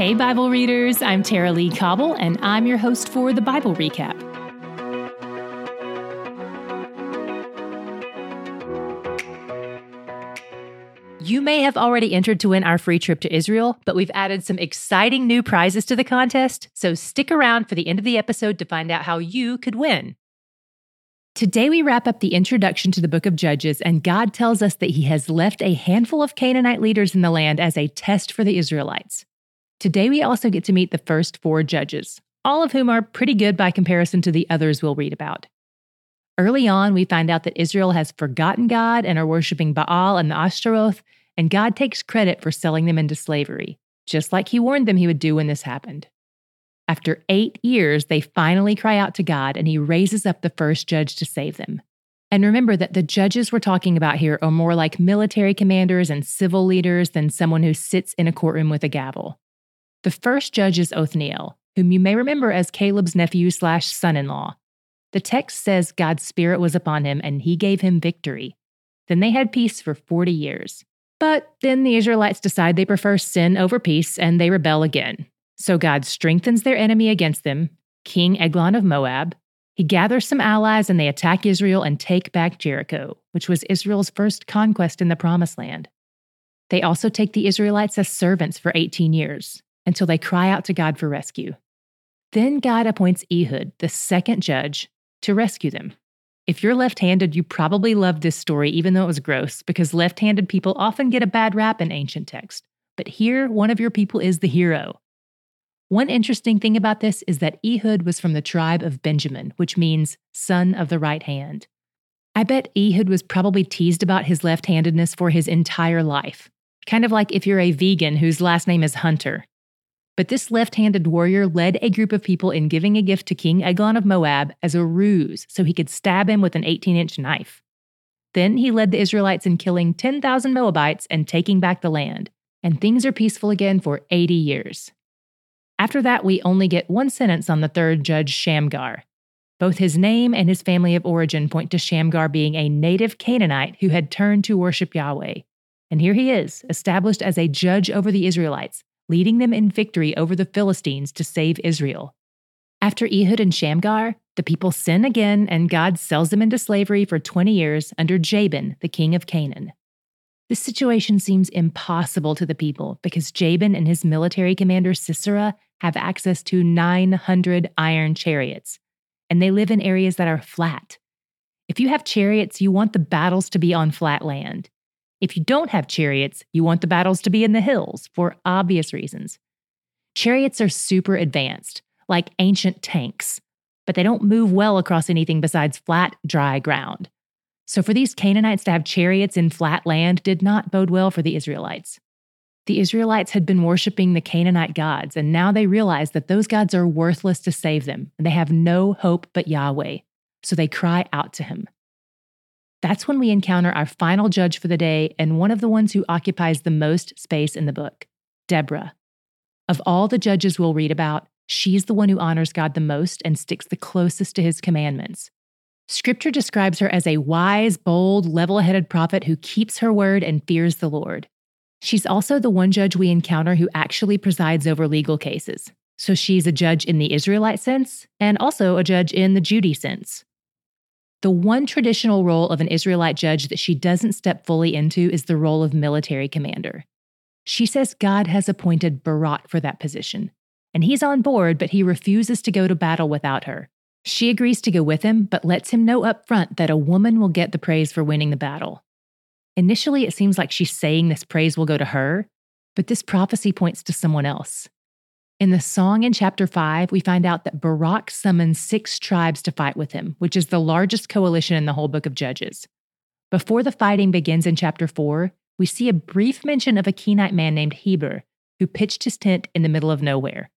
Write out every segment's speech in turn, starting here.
Hey, Bible readers, I'm Tara-Leigh Cobble, and I'm your host for the Bible Recap. You may have already entered to win our free trip to Israel, but we've added some exciting new prizes to the contest, so stick around for the end of the episode to find out how you could win. Today, we wrap up the introduction to the book of Judges, and God tells us that He has left a handful of Canaanite leaders in the land as a test for the Israelites. Today, we also get to meet the first four judges, all of whom are pretty good by comparison to the others we'll read about. Early on, we find out that Israel has forgotten God and are worshiping Baal and the Ashtaroth, and God takes credit for selling them into slavery, just like He warned them He would do when this happened. After eight years, they finally cry out to God, and He raises up the first judge to save them. And remember that the judges we're talking about here are more like military commanders and civil leaders than someone who sits in a courtroom with a gavel. The first judge is Othniel, whom you may remember as Caleb's nephew slash son in law. The text says God's Spirit was upon him and he gave him victory. Then they had peace for 40 years. But then the Israelites decide they prefer sin over peace and they rebel again. So God strengthens their enemy against them, King Eglon of Moab. He gathers some allies and they attack Israel and take back Jericho, which was Israel's first conquest in the Promised Land. They also take the Israelites as servants for 18 years until they cry out to God for rescue. Then God appoints Ehud, the second judge, to rescue them. If you're left handed, you probably love this story, even though it was gross, because left handed people often get a bad rap in ancient text. But here, one of your people is the hero. One interesting thing about this is that Ehud was from the tribe of Benjamin, which means son of the right hand. I bet Ehud was probably teased about his left handedness for his entire life, kind of like if you're a vegan whose last name is Hunter. But this left handed warrior led a group of people in giving a gift to King Eglon of Moab as a ruse so he could stab him with an 18 inch knife. Then he led the Israelites in killing 10,000 Moabites and taking back the land, and things are peaceful again for 80 years. After that, we only get one sentence on the third judge, Shamgar. Both his name and his family of origin point to Shamgar being a native Canaanite who had turned to worship Yahweh. And here he is, established as a judge over the Israelites, leading them in victory over the Philistines to save Israel. After Ehud and Shamgar, the people sin again, and God sells them into slavery for 20 years under Jabin, the king of Canaan. This situation seems impossible to the people because Jabin and his military commander Sisera have access to 900 iron chariots, and they live in areas that are flat. If you have chariots, you want the battles to be on flat land. If you don't have chariots, you want the battles to be in the hills for obvious reasons. Chariots are super advanced, like ancient tanks, but they don't move well across anything besides flat, dry ground. So, for these Canaanites to have chariots in flat land did not bode well for the Israelites. The Israelites had been worshiping the Canaanite gods, and now they realize that those gods are worthless to save them, and they have no hope but Yahweh. So they cry out to him. That's when we encounter our final judge for the day and one of the ones who occupies the most space in the book, Deborah. Of all the judges we'll read about, she's the one who honors God the most and sticks the closest to his commandments. Scripture describes her as a wise, bold, level headed prophet who keeps her word and fears the Lord. She's also the one judge we encounter who actually presides over legal cases. So she's a judge in the Israelite sense and also a judge in the Judy sense. The one traditional role of an Israelite judge that she doesn't step fully into is the role of military commander. She says God has appointed Barak for that position, and he's on board, but he refuses to go to battle without her. She agrees to go with him, but lets him know up front that a woman will get the praise for winning the battle. Initially, it seems like she's saying this praise will go to her, but this prophecy points to someone else. In the song in chapter 5, we find out that Barak summons six tribes to fight with him, which is the largest coalition in the whole book of Judges. Before the fighting begins in chapter 4, we see a brief mention of a Kenite man named Heber who pitched his tent in the middle of nowhere.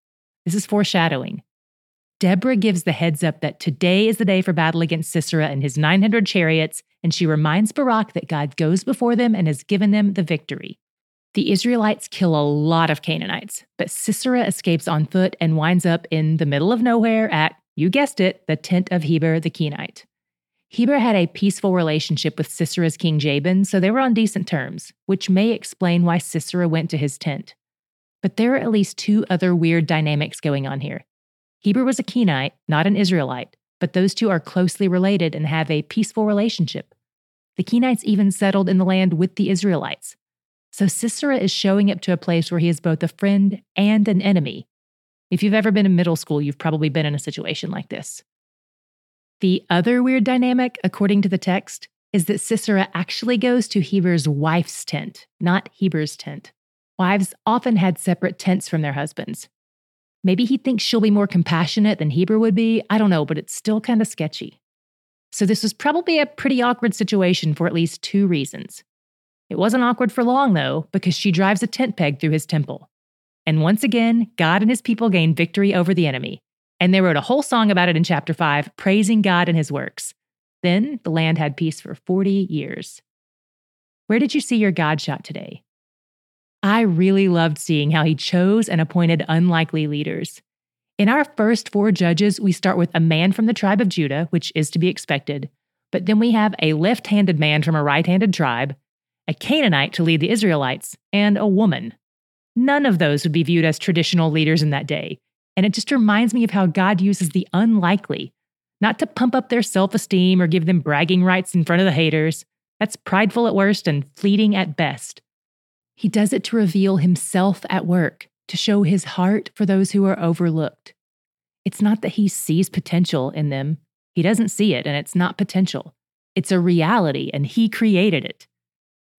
This is foreshadowing. Deborah gives the heads up that today is the day for battle against Sisera and his 900 chariots, and she reminds Barak that God goes before them and has given them the victory. The Israelites kill a lot of Canaanites, but Sisera escapes on foot and winds up in the middle of nowhere at, you guessed it, the tent of Heber the Kenite. Heber had a peaceful relationship with Sisera's king Jabin, so they were on decent terms, which may explain why Sisera went to his tent. But there are at least two other weird dynamics going on here. Heber was a Kenite, not an Israelite, but those two are closely related and have a peaceful relationship. The Kenites even settled in the land with the Israelites. So Sisera is showing up to a place where he is both a friend and an enemy. If you've ever been in middle school, you've probably been in a situation like this. The other weird dynamic, according to the text, is that Sisera actually goes to Heber's wife's tent, not Heber's tent. Wives often had separate tents from their husbands. Maybe he thinks she'll be more compassionate than Heber would be. I don't know, but it's still kind of sketchy. So, this was probably a pretty awkward situation for at least two reasons. It wasn't awkward for long, though, because she drives a tent peg through his temple. And once again, God and his people gained victory over the enemy. And they wrote a whole song about it in chapter 5, praising God and his works. Then the land had peace for 40 years. Where did you see your God shot today? I really loved seeing how he chose and appointed unlikely leaders. In our first four judges, we start with a man from the tribe of Judah, which is to be expected, but then we have a left handed man from a right handed tribe, a Canaanite to lead the Israelites, and a woman. None of those would be viewed as traditional leaders in that day, and it just reminds me of how God uses the unlikely, not to pump up their self esteem or give them bragging rights in front of the haters. That's prideful at worst and fleeting at best. He does it to reveal himself at work, to show his heart for those who are overlooked. It's not that he sees potential in them, he doesn't see it, and it's not potential. It's a reality, and he created it.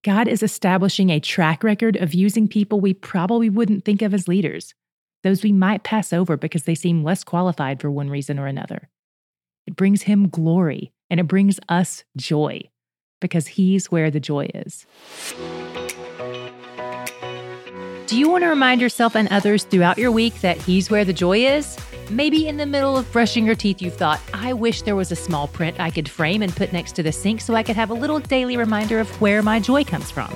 God is establishing a track record of using people we probably wouldn't think of as leaders, those we might pass over because they seem less qualified for one reason or another. It brings him glory, and it brings us joy because he's where the joy is. Do you want to remind yourself and others throughout your week that He's where the joy is? Maybe in the middle of brushing your teeth, you've thought, I wish there was a small print I could frame and put next to the sink so I could have a little daily reminder of where my joy comes from.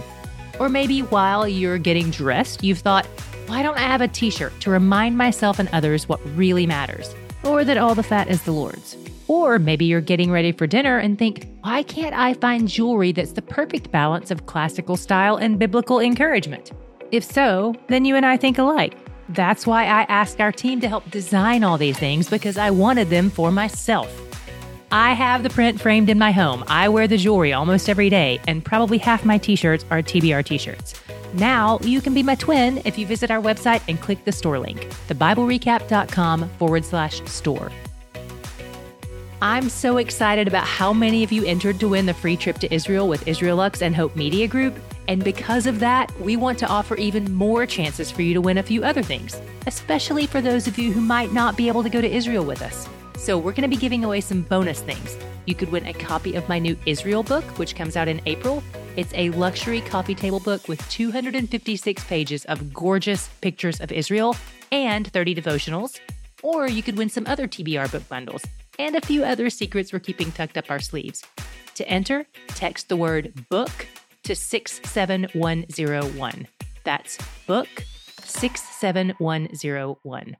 Or maybe while you're getting dressed, you've thought, why don't I have a t shirt to remind myself and others what really matters? Or that all the fat is the Lord's. Or maybe you're getting ready for dinner and think, why can't I find jewelry that's the perfect balance of classical style and biblical encouragement? If so, then you and I think alike. That's why I asked our team to help design all these things because I wanted them for myself. I have the print framed in my home. I wear the jewelry almost every day, and probably half my t shirts are TBR t shirts. Now you can be my twin if you visit our website and click the store link, thebiblerecap.com forward slash store. I'm so excited about how many of you entered to win the free trip to Israel with Israelux and Hope Media Group. And because of that, we want to offer even more chances for you to win a few other things, especially for those of you who might not be able to go to Israel with us. So, we're going to be giving away some bonus things. You could win a copy of my new Israel book, which comes out in April. It's a luxury coffee table book with 256 pages of gorgeous pictures of Israel and 30 devotionals. Or you could win some other TBR book bundles and a few other secrets we're keeping tucked up our sleeves. To enter, text the word book to 67101. That's book 67101.